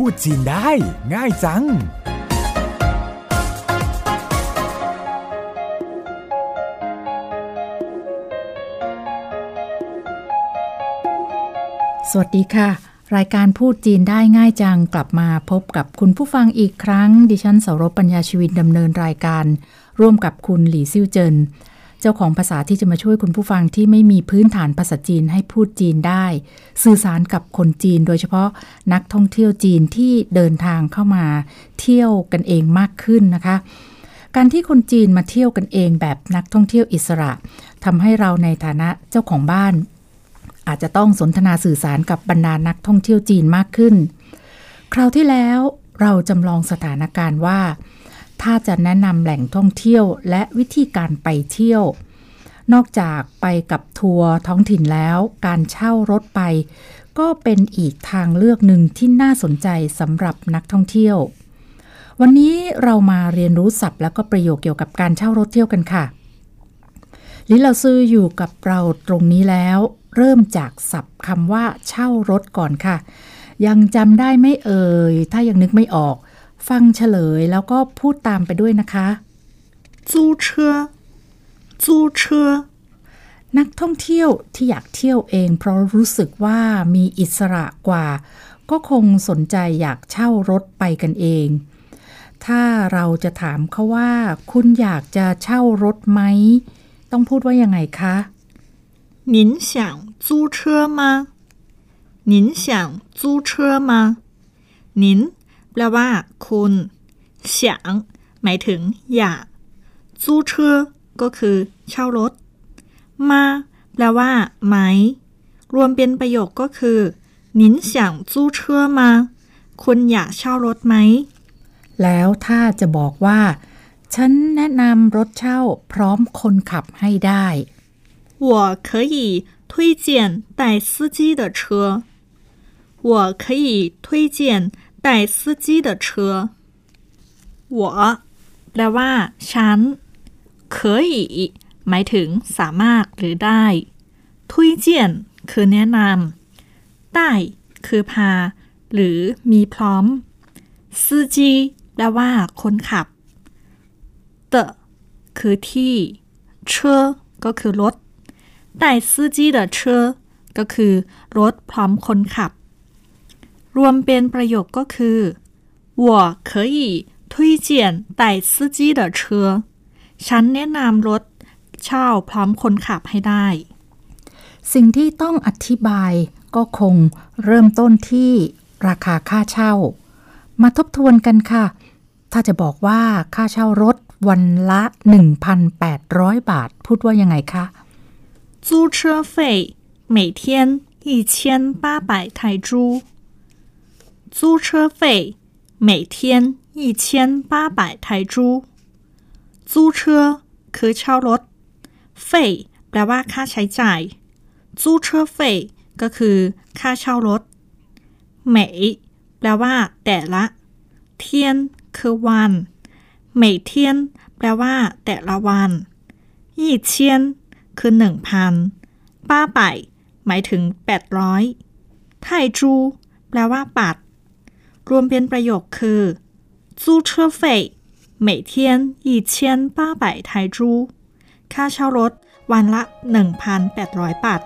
พูดจีนได้ ง่ายจัง สวัสดีค่ะ รายการพูดจีนได้ง่ายจังกลับมาพบกับคุณผู้ฟังอีกครั้ง ดิฉันสารบปัญญาชีวิตดำเนินรายการ ร่วมกับคุณหลี่ซิ่วเจิน จ้าของภาษาที่จะมาช่วยคุณผู้ฟังที่ไม่มีพื้นฐานภาษาจีนให้พูดจีนได้ สื่อสารกับคนจีน โดยเฉพาะนักท่องเที่ยวจีนที่เดินทางเข้ามาเที่ยวกันเองมากขึ้นนะคะ การที่คนจีนมาเที่ยวกันเองแบบนักท่องเที่ยวอิสระทำให้เราในฐานะเจ้าของบ้าน อาจจะต้องสนทนาสื่อสารกับบรรดานักท่องเที่ยวจีนมากขึ้น คราวที่แล้วเราจำลองสถานการณ์ว่า ถ้าจะแนะนำแหล่งท่องเที่ยวและวิธีการไปเที่ยว นอกจากไปกับทัวร์ท้องถิ่นแล้ว การเช่ารถไป ก็เป็นอีกทางเลือกหนึ่งที่น่าสนใจสำหรับนักท่องเที่ยว วันนี้เรามาเรียนรู้ศัพท์แล้วก็ประโยคเกี่ยวกับการเช่ารถเที่ยวกันค่ะลิเราซื้ออยู่กับเราตรงนี้แล้ว เริ่มจากศัพท์คำว่าเช่ารถก่อนค่ะ ยังจำได้ไม่เอ่ย ถ้ายังนึกไม่ออก ฟังเฉลยแล้วก็พูดตามไปด้วยนะคะ 租车，租车， นักท่องเที่ยวที่อยากเที่ยวเอง เพราะรู้สึกว่ามีอิสระกว่า ก็คงสนใจอยากเช่ารถไปกันเอง ถ้าเราจะถามเขาว่า คุณอยากจะเช่ารถไหม ต้องพูดว่ายังไงคะ 您想租车吗？您想租车吗？您 แปลว่า คุณ想หมายถึง อยาก租车ก็คือ เช่ารถ มาแปลว่า ไหม รวมเป็นประโยคก็คือ您想租车吗คุณอยากเช่ารถไหม แล้วถ้าจะบอกว่า ฉันแนะนำรถเช่าพร้อมคนขับให้ได้ 我可以推荐带司机的车。我可以推荐 带司机的车。我แปลว่า ฉัน可以หมายถึง สามารถหรือได้推荐คือแนะนำได้คือพา หรือมีพร้อม司机แปลว่า คนขับ的คือที่车ก็คือรถ 带司机的车ก็คือ รถพร้อมคนขับ รวมเป็นประโยคก็คือ我可以推荐带司机的车ฉันแนะนำรถเช่าพร้อมคนขับให้ได้ สิ่งที่ต้องอธิบายก็คงเริ่มต้นที่ราคาค่าเช่า มาทบทวนกันค่ะ ถ้าจะบอกว่าค่าเช่ารถวันละ 1,800 บาท พูดว่ายังไงคะ 租车费每天一千八百泰铢。 租车费每天一千八百泰铢。租车คือเช่ารถเฟยแปลว่าค่าใช้จ่าย租车费ก็คือ ค่าเช่ารถเหมยแปลว่า แต่ละ เทียน คือวันเหมยเทียน แปลว่า แต่ละวันยี่เชียน คือหนึ่งพันป้าไปหมายถึงแปดร้อยไทจูแปลว่าบาท รวมเป็นประโยคคือ租车费每天一千八百泰铢ค่าเช่ารถวันละ 1,800 บาท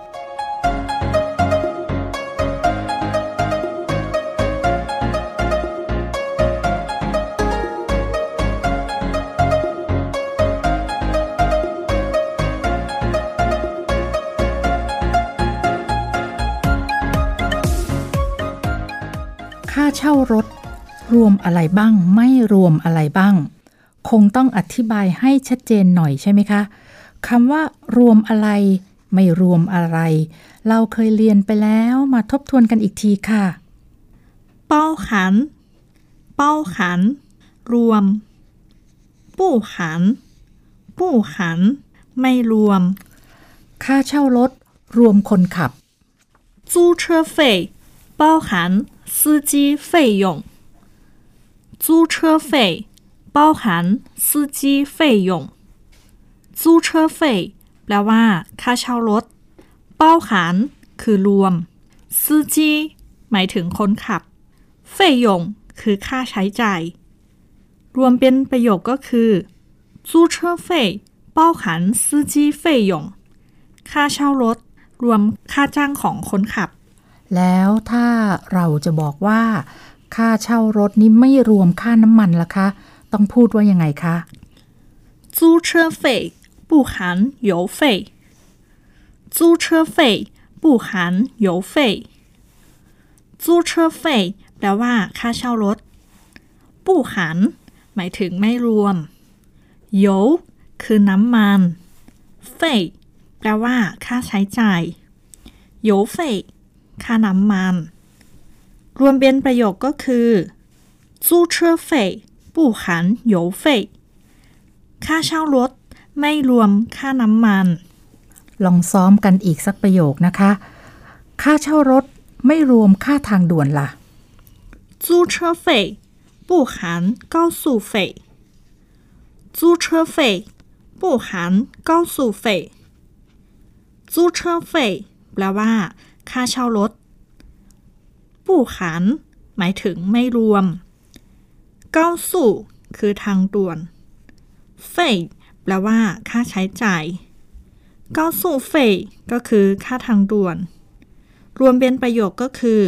ารถ รวมอะไรบ้าง ไม่รวมอะไรบ้าง คงต้องอธิบายให้ชัดเจนหน่อยใช่ไหมคะคำว่ารวมอะไร ไม่รวมอะไร เราเคยเรียนไปแล้วมาทบทวนกันอีกทีค่ะ เป้าขัน เป้าขัน รวม ปู้ขัน ปู้ขัน ไม่รวม ค่าเช่ารถ รวมคนขับ จู้เชอร์เฟยเป้าขัน 司机费用。租车费包含司机费用。租车费แปลว่า ค่าเช่ารถ包含คือรวม司机หมายถึงคนขับ 费用คือค่าใช้จ่าย รวมเป็นประโยคก็คือ租车费包含司机费用ค่าเช่ารถ รวมค่าจ้างของคนขับ แล้วถ้าเราจะบอกว่า ค่าเช่ารถนี้ไม่รวมค่าน้ำมันล่ะคะ ต้องพูดว่ายังไงคะ 租车费不含油费租车费不含油费租车费แปลว่า ค่าเช่ารถปู้หัน หมายถึงไม่รวมโยคือน้ำมัน เฟยแปลว่า ค่าใช้จ่ายโยเฟย ค่าน้ำมัน รวมเป็นประโยคก็คือจู้เชื่ค่าเช่ารถไม่รวมค่าน้ำมัน ลองซ้อมกันอีกสักประโยคนะคะ ค่าเช่ารถไม่รวมค่าทางด่วนละ่ะจู้เชื่อเฟยปู้ขันเก้าสู่เฟยจู้เชื่อเฟยปู้ขันเก้าสู่เฟยจู้เชื่อเฟยแปลว่า ค่าเช่ารถ ปู่ขัน หมายถึงไม่รวม เก้าสู่ คือทางด่วน เฟยแปลว่า ค่าใช้จ่ายเก้าสู่เฟยก็คือค่าทางด่วน รวมเป็นประโยคก็คือ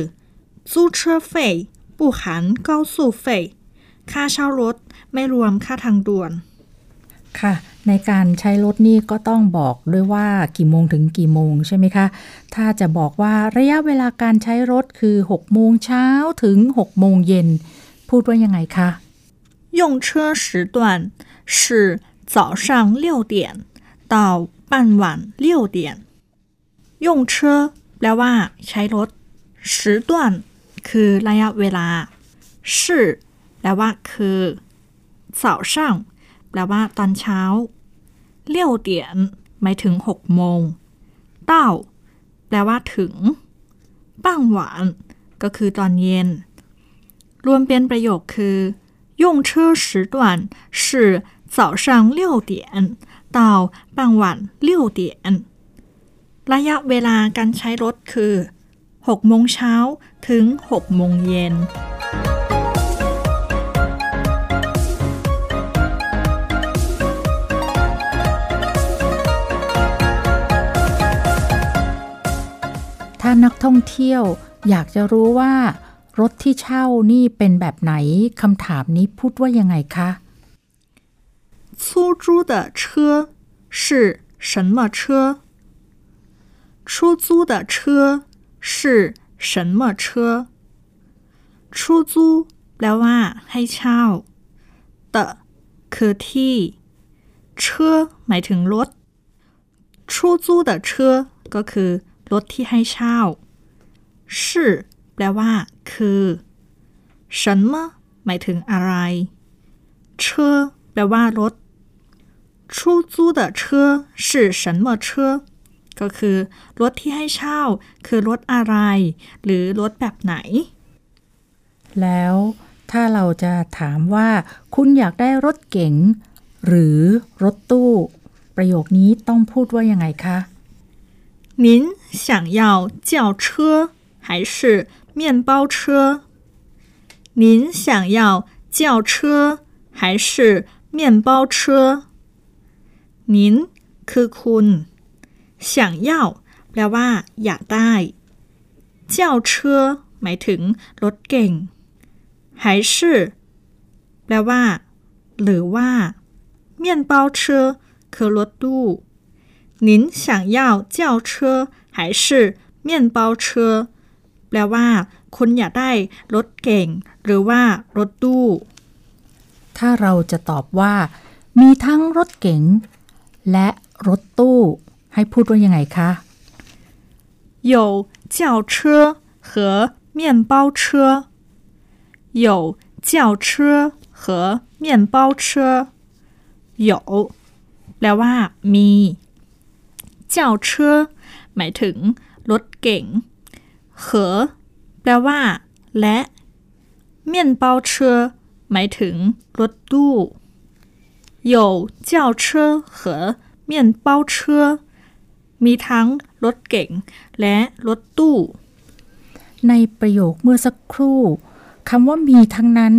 ซูเชอร์เฟยปู่ขันเก้าสู่เฟยค่าเช่ารถ ไม่รวมค่าทางด่วน ค่ะ ในการใช้รถนี่ก็ต้องบอกด้วยว่ากี่โมงถึงกี่โมงใช่ไหมคะ ถ้าจะบอกว่าระยะเวลาการใช้รถคือ 6 โมงเช้าถึง 6 โมงเย็น พูดว่ายังไงคะ 用车时段是早上六点到傍晚六点用车แปลว่า ใช้รถ时段คือระยะเวลา是แปลว่า คือ早上 แปลว่า ตอนเช้าเลี่ยวเตียนหมายถึงหกโมงเต้าแปลว่าถึงป้างหวาน ก็คือตอนเย็น รวมเป็นประโยคคือ用车时段是早上六点到傍晚六点ระยะเวลาการใช้รถคือ6โมงเช้าถึง6โมงเย็น ถ้านักท่องเที่ยวอยากจะรู้ว่า รถที่เช่านี่เป็นแบบไหนคำถามนี้พูดว่ายังไงคะ 出租的车是什么车？出租的车是什么车？出租แปลว่า ให้เช่า的คือที่เชอหมายถึงรถ出租的车ก็คือ รถที่ให้เช่า是แปลว่า คือ什么หมายถึงอะไรเชอแปลว่ารถ出租的车是什么车ก็คือ รถที่ให้เช่า คือรถอะไร หรือรถแบบไหน แล้วถ้าเราจะถามว่า คุณอยากได้รถเก๋งหรือรถตู้ ประโยคนี้ต้องพูดว่ายังไงคะ 您想要轿车还是面包车？您想要轿车还是面包车？您คือคุณ 想要แปลว่า อยากได้轿车หมายถึง รถเก่ง还是แปลว่า หรือว่า面包车คือรถตู้ 您想要轿车还是面包车แปลว่า คุณอยากได้รถเก่ง หรือว่ารถตู้ ถ้าเราจะตอบว่า มีทั้งรถเก๋งและรถตู้ ให้พูดว่ายังไงคะ 有轿车和面包车有轿车和面包车有แปลว่า มี 轿车หมายถึง รถเก๋ง和แปลว่า และ面包车หมายถึง รถตู้有轿车和面包车มีทั้งรถเก๋งและรถตู้ ในประโยคเมื่อสักครู่ คำว่ามีทั้งนั้น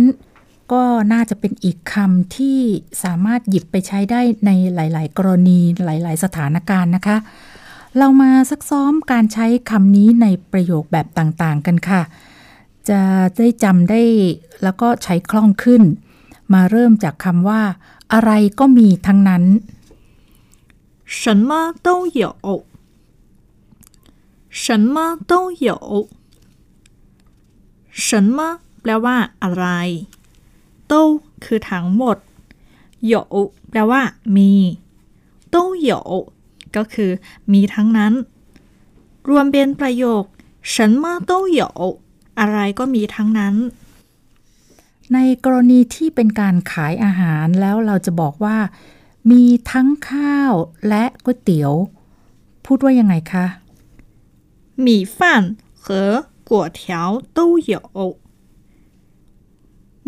ก็น่าจะเป็นอีกคำที่สามารถหยิบไปใช้ได้ในหลาย ๆ กรณีหลาย ๆ สถานการณ์นะคะ เรามาซักซ้อมการใช้คำนี้ในประโยคแบบต่าง ๆ กันค่ะ จะได้จำได้แล้วก็ใช้คล่องขึ้น มาเริ่มจากคำว่า อะไรก็มีทั้งนั้น 什么都有，什么都有，什么แปลว่าอะไรโ ต้คือทั้งหมด有แปลว่า มี都有ก็คือ มีทั้งนั้น รวมเป็นประโยค什么都有อะไรก็มีทั้งนั้น ในกรณีที่เป็นการขายอาหารแล้วเราจะบอกว่า มีทั้งข้าวและก๋วยเตี๋ยว พูดว่ายังไงคะ 米饭和果条都有。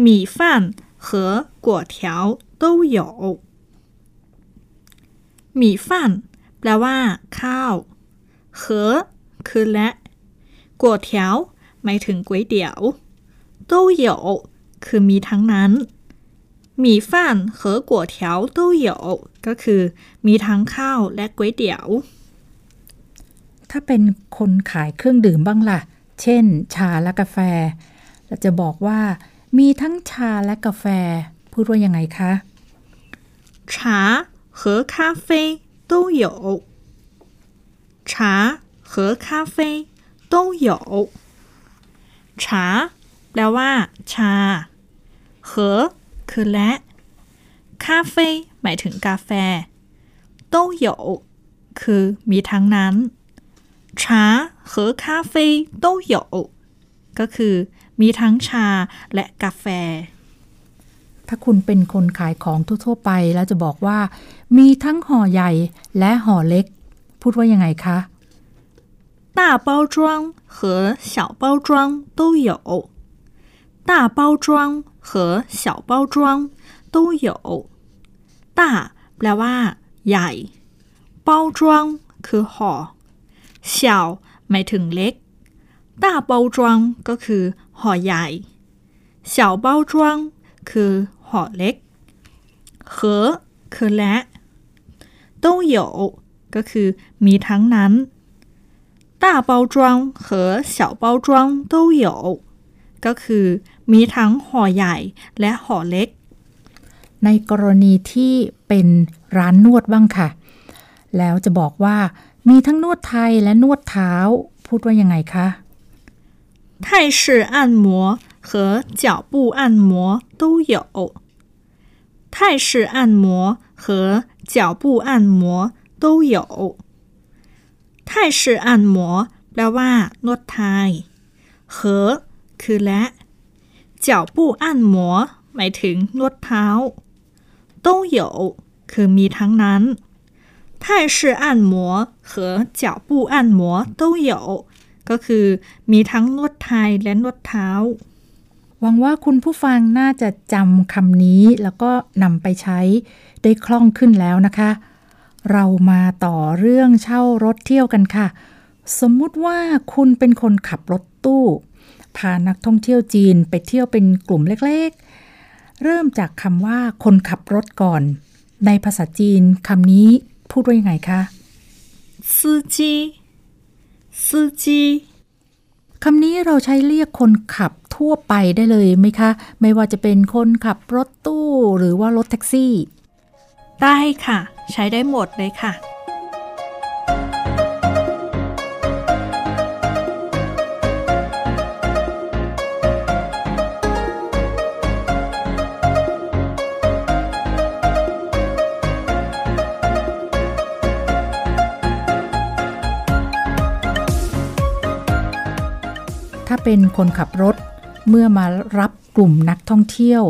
米饭和果条都有。米饭แปลว่า ข้าว和คือและกัวเถียวหมายถึงก๋วยเตี๋ยว都有คือมีทั้งนั้น米饭和果条都有ก็คือ มีทั้งข้าวและก๋วยเตี๋ยว ถ้าเป็นคนขายเครื่องดื่มบ้างล่ะ เช่น ชาและกาแฟ เราจะบอกว่า มีทั้งชาและกาแฟ พูดว่ายังไงคะ 茶和咖啡都有。茶和咖啡都有。茶แปลว่า ชา和คือและ คาเฟ่หมายถึงกาแฟ都有คือมีทั้งนั้น茶和咖啡都有ก็คือ มีทั้งชาและกาแฟ ถ้าคุณเป็นคนขายของทั่วๆไป แล้วจะบอกว่า มีทั้งห่อใหญ่และห่อเล็ก พูดว่ายังไงคะ 大包装和小包装都有。大包装和小包装都有。大แปลว่า ใหญ่包装คือห่อ小หมายถึงเล็ก大包装ก็คือ ห่อใหญ่小包装คือห่อเล็ก和คือและ都有ก็คือ มีทั้งนั้น大包装和小包装都有ก็คือ มีทั้งห่อใหญ่และห่อเล็ก ในกรณีที่เป็นร้านนวดบ้างค่ะ แล้วจะบอกว่า มีทั้งนวดไทยและนวดเท้า พูดว่ายังไงคะ 泰式按摩和脚部按摩都有。泰式按摩和脚部按摩都有。泰式按摩แปลว่า นวดไทย和คือและ脚部按摩หมายถึงนวดเท้า都有คือมีทั้งนั้น泰式按摩和脚部按摩都有 ก็คือมีทั้งนวดไทยและนวดเท้า หวังว่าคุณผู้ฟังน่าจะจำคำนี้แล้วก็นำไปใช้ได้คล่องขึ้นแล้วนะคะ เรามาต่อเรื่องเช่ารถเที่ยวกันค่ะ สมมุติว่าคุณเป็นคนขับรถตู้ พานักท่องเที่ยวจีนไปเที่ยวเป็นกลุ่มเล็กๆ เริ่มจากคำว่าคนขับรถก่อน ในภาษาจีนคำนี้พูดว่ายังไงคะ司机司机คำนี้เราใช้เรียกคนขับทั่วไปได้เลยไหมคะ ไม่ว่าจะเป็นคนขับรถตู้หรือว่ารถแท็กซี่ ได้ค่ะ ใช้ได้หมดเลยค่ะ เป็นคนขับรถเมื่อมารับกลุ่มนักท่องเที่ยว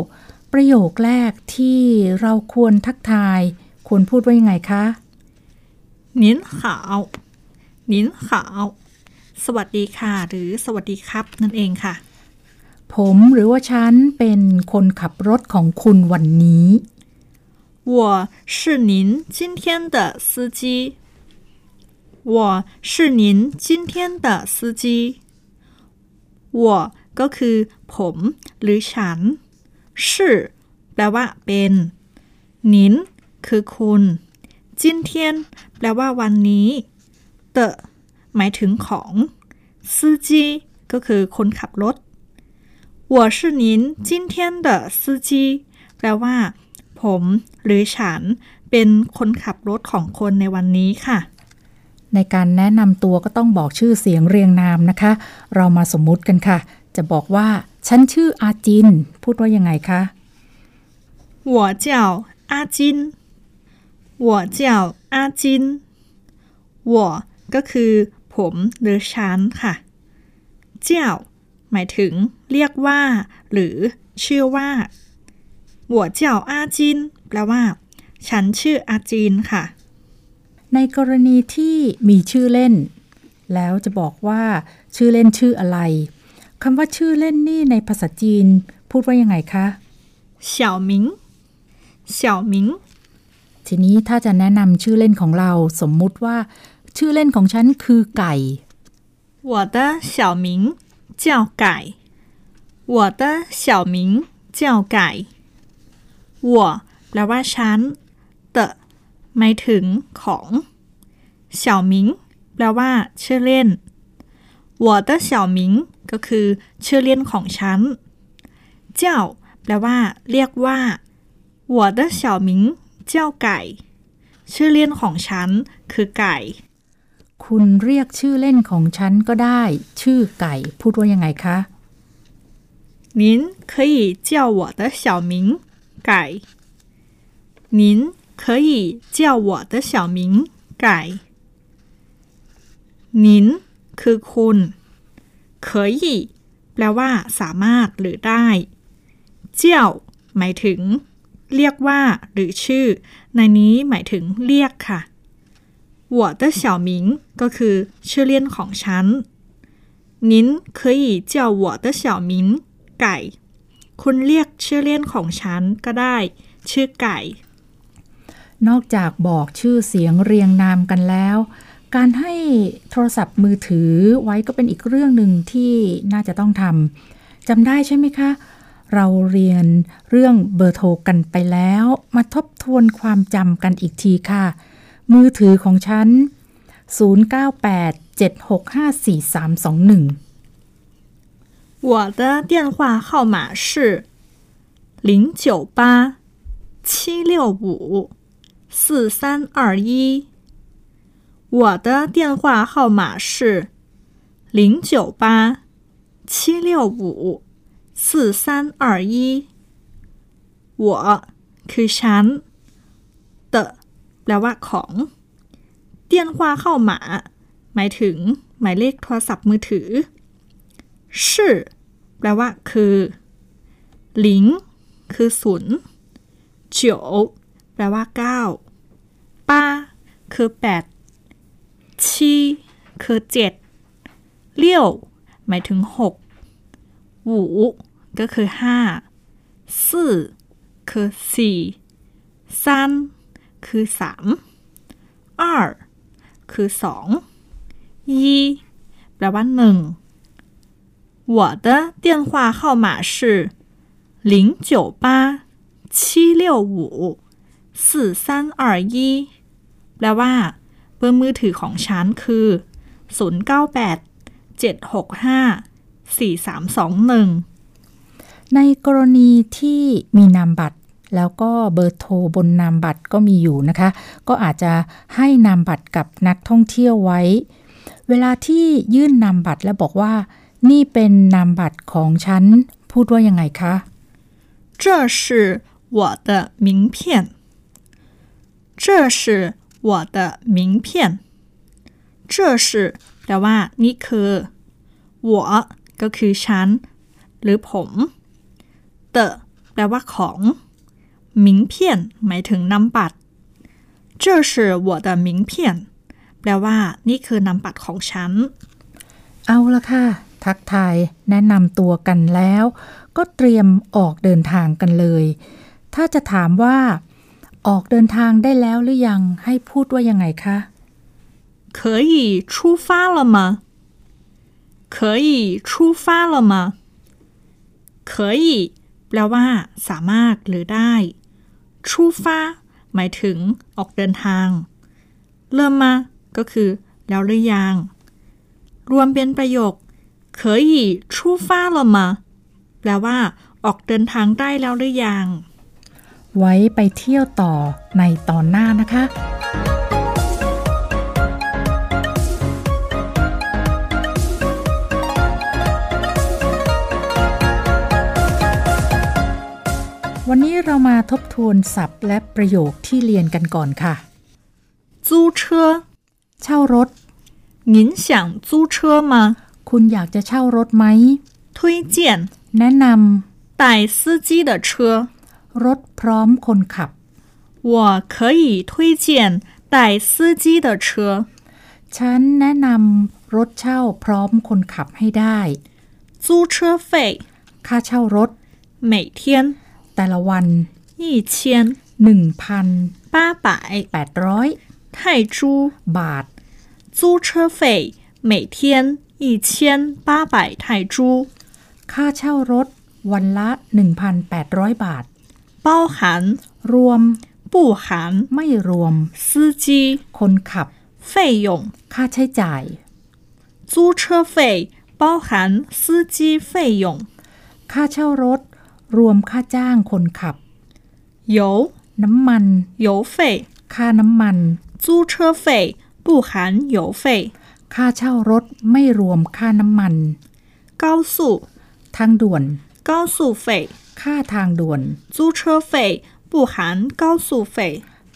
ประโยคแรกที่เราควรทักทาย ควรพูดว่ายังไงคะ 您好您好สวัสดีค่ะ หรือสวัสดีครับ นั่นเองค่ะ ผมหรือว่าฉันเป็นคนขับรถของคุณวันนี้ 我是您今天的司机我是您今天的司机 我 ก็คือ ผม หรือฉันชื่อแปลว่า เป็นนินคือคุณจินเทียนแปลว่าวันนี้เตหมายถึงของ司机ก็คือคนขับรถ我是您今天的司机แปลว่า ผม หรือฉัน เป็นคนขับรถของคนในวันนี้ค่ะ ในการแนะนำตัวก็ต้องบอกชื่อเสียงเรียงนามนะคะ เรามาสมมุติกันค่ะ จะบอกว่า ฉันชื่ออาจิน พูดว่ายังไงคะ我叫阿金我叫阿金我ก็คือ ผม หรือฉันค่ะ เจ้าหมายถึง เรียกว่า หรือ ชื่อว่า我叫阿金แปลว่า ฉันชื่ออาจินค่ะ ในกรณีที่มีชื่อเล่น แล้วจะบอกว่า ชื่อเล่นชื่ออะไรคำว่าชื่อเล่นนี่ในภาษาจีน พูดว่ายังไงคะ小明小明ทีนี้ถ้าจะแนะนำชื่อเล่นของเราสมมุติว่า ชื่อเล่นของฉันคือไก่我的小名叫ไก่我的小名叫ไก่我แปลว่าฉันเต หมายถึงของเฉาหมิงแปลว่า ชื่อเล่น我的小名ก็คือ ชื่อเล่นของฉัน เจ้า แปลว่า เรียกว่า我的小名叫ไก่ ชื่อเล่นของฉัน คือไก่ คุณเรียกชื่อเล่นของฉันก็ได้ ชื่อไก่ พูดว่ายังไงคะ您可以叫我的小名ไก่您 可以叫我的小名ไก่您คือคุณเคยแปลว่า สามารถหรือได้ เจ้า หมายถึง เรียกว่า หรือชื่อ ในนี้หมายถึง เรียกค่ะ我的小名ก็คือ ชื่อเล่นของฉัน您可以叫我的小名ไก่ คุณเรียกชื่อเล่นของฉันก็ได้ ชื่อไก่ นอกจากบอกชื่อเสียงเรียงนามกันแล้วการให้โทรศัพท์มือถือไว้ก็เป็นอีกเรื่องหนึ่งที่น่าจะต้องทำจำได้ใช่ไหมคะ เราเรียนเรื่องเบอร์โทรกันไปแล้ว มาทบทวนความจำกันอีกทีค่ะ มือถือของฉัน 0987654321我的电话号码是零九八七六五 四三二一。我的电话号码是零九八七六五四三二一我คือฉัน的แปลว่าของ电话号码หมายถึง หมายเลขโทรศัพท์มือถือ是แปลว่า คือหลิงคือศูนย์เจียว แปลว่าเก้าป้าคือแปดชีคือเจ็ดเลี่ยว หมายถึงหกหู ก็คือห้าสี่คือสี่ซันคือสาม二คือสองยี่แปลว่าหนึ่ง我的电话号码是零九八七六五 四三二一แปลว่าเบอร์มือถือของฉันคือ 098 765 4321 ในกรณีที่มีนามบัตร แล้วก็เบอร์โทรบนนามบัตรก็มีอยู่นะคะ ก็อาจจะให้นามบัตรกับนักท่องเที่ยวไว้ เวลาที่ยื่นนามบัตรแล้วบอกว่า นี่เป็นนามบัตรของฉัน พูดว่ายังไงคะ这是我的名片 这是我的名片这是แปลว่า นี่คือ我ก็คือฉัน หรือผมเตแปลว่าของ名片หมายถึงนำบัตร这是我的名片แปลว่า นี่คือนำบัตรของฉัน เอาละค่ะ ทักทายแนะนำตัวกันแล้ว ก็เตรียมออกเดินทางกันเลย ถ้าจะถามว่า ออกเดินทางได้แล้วหรือยังให้พูดว่ายังไงคะ可以出发了吗可以出发了吗 可以แปลว่า สามารถหรือได้出发หมายถึง ออกเดินทางเริ่มมาก็คือ แล้วหรือยัง รวมเป็นประโยค可以出发了吗แปลว่า ออกเดินทางได้แล้วหรือยัง ไว้ไปเที่ยวต่อในตอนหน้านะคะ วันนี้เรามาทบทวนศัพท์และประโยคที่เรียนกันก่อนค่ะ 租车 เช่ารถ 您想租车吗 คุณอยากจะเช่ารถไหม 推荐 แนะน带司机的车ำ รถพร้อมคนขับ 我可以推荐带司机的车。 ฉันแนะนำรถเช่าพร้อมคนขับให้ได้ 租车费 ค่าเช่ารถ 每天 แต่ละวัน 一千 1,800八百泰铢， บาท 租车费每天一千八百泰铢， ค่าเช่ารถ วันละ 1,800 บาท 包含 รวม 不含 ไม่รวม 司机 คนขับ 费用。 ค่าใช้จ่าย 租车费包含司机费用， ค่าเช่ารถ รวมค่าจ้างคนขับ 油 น้ำมัน 油费， ค่าน้ำมัน 租车费不含油费。 ค่าเช่ารถไม่รวมค่าน้ำมัน 高速 ทางด่วน 高速费， ค่าทางด่วน 租车费不含高速费。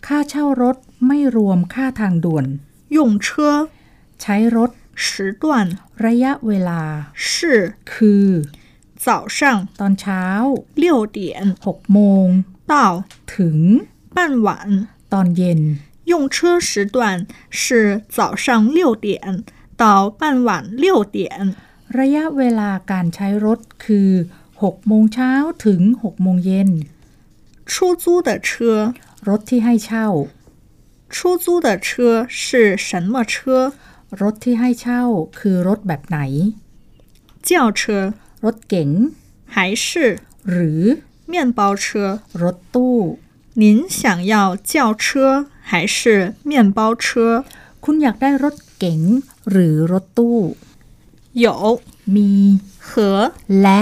ค่าเช่ารถไม่รวมค่าทางด่วน 用车 ใช้รถ 时段 ระยะเวลา 是 คือ 早上 ตอนเช้า 六点6โมง 到 ถึง 傍晚。 ตอนเย็น 用车时段是早上六点到傍晚六点。 ระยะเวลาการใช้รถคือ 6โมงเช้าถึง6โมงเย็น 出租的车， รถที่ให้เช่า 出租的车是什么车？ รถที่ให้เช่าคือรถแบบไหน 轿车 รถเก๋ง 还是 หรือ 面包车？ รถตู้ 您想要轿车还是面包车？ คุณอยากได้รถเก๋งหรือรถตู้ 有 มี 和 และ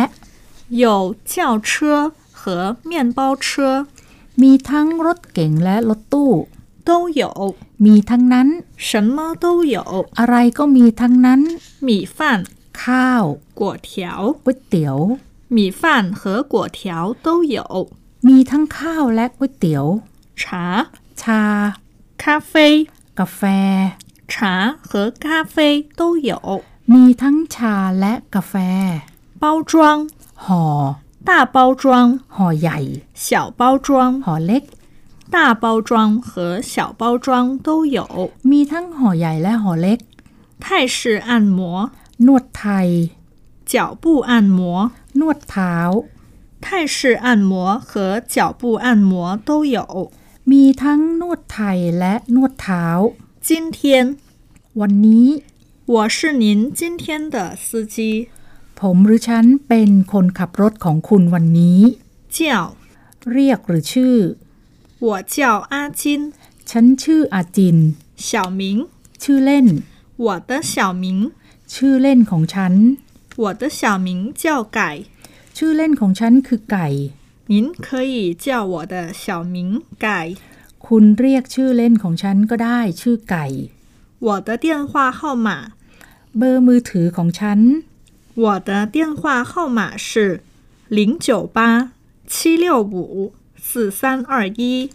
有轿车和面包车 มีทั้งรถเก๋งและรถตู้ 都有， มีทั้งนั้น 什么都有。 อะไรก็มีทั้งนั้น 米饭、 ข้าว 果条、 ก๋วยเตี๋ยว 米饭和果条都有。 มีทั้งข้าวและก๋วยเตี๋ยว 茶、 ชา 咖啡、 กาแฟ 茶和咖啡都有。 มีทั้งชาและกาแฟ 包装、 ห่อ 大包装、 ห่อใหญ่ 小包装、 ห่อเล็ก 大包装和小包装都有。 มีทั้งห่อใหญ่และห่อเล็ก 泰式按摩、 นวดไทย 脚部按摩、 นวดเท้า 泰式按摩和脚部按摩都有。 มีทั้งนวดไทยและนวดเท้า 今天 วันนี้ 我是您今天的司机， ผมหรือฉันเป็นคนขับรถของคุณวันนี้ 叫 เรียกหรือชื่อ 我叫阿金， ฉันชื่ออาจิน 小名 ชื่อเล่น 我的小名， ชื่อเล่นของฉัน 我的小名叫改， ชื่อเล่นของฉันคือไก่ 您可以叫我的小名改。 คุณเรียกชื่อเล่นของฉันก็ได้ชื่อไก่ 我的电话号码， เบอร์มือถือของฉัน 我的电话号码是零九八七六五四三二一。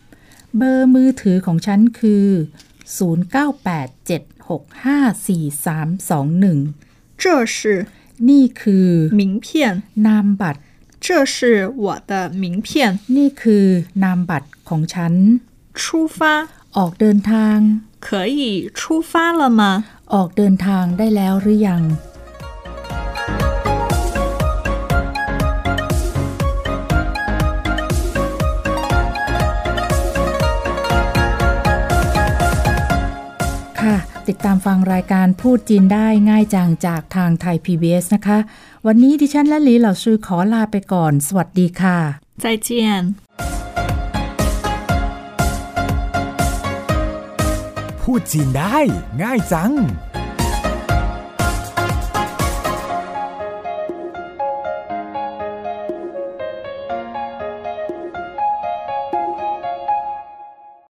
เบอร์มือถือของฉันคือ 0987654321 这是 นี่คือ 名片， นามบัตร 这是我的名片。 นี่คือนามบัตรของฉัน 出发， ออกเดินทาง 可以出发了吗？ ออกเดินทางได้แล้วหรือยัง ติดตามฟังรายการพูดจีนได้ง่ายจังจากทางไทย PBS นะคะ วันนี้ดิฉันและหลีเหล่าซื้อขอลาไปก่อน สวัสดีค่ะ再见。พูดจีนได้ง่ายจัง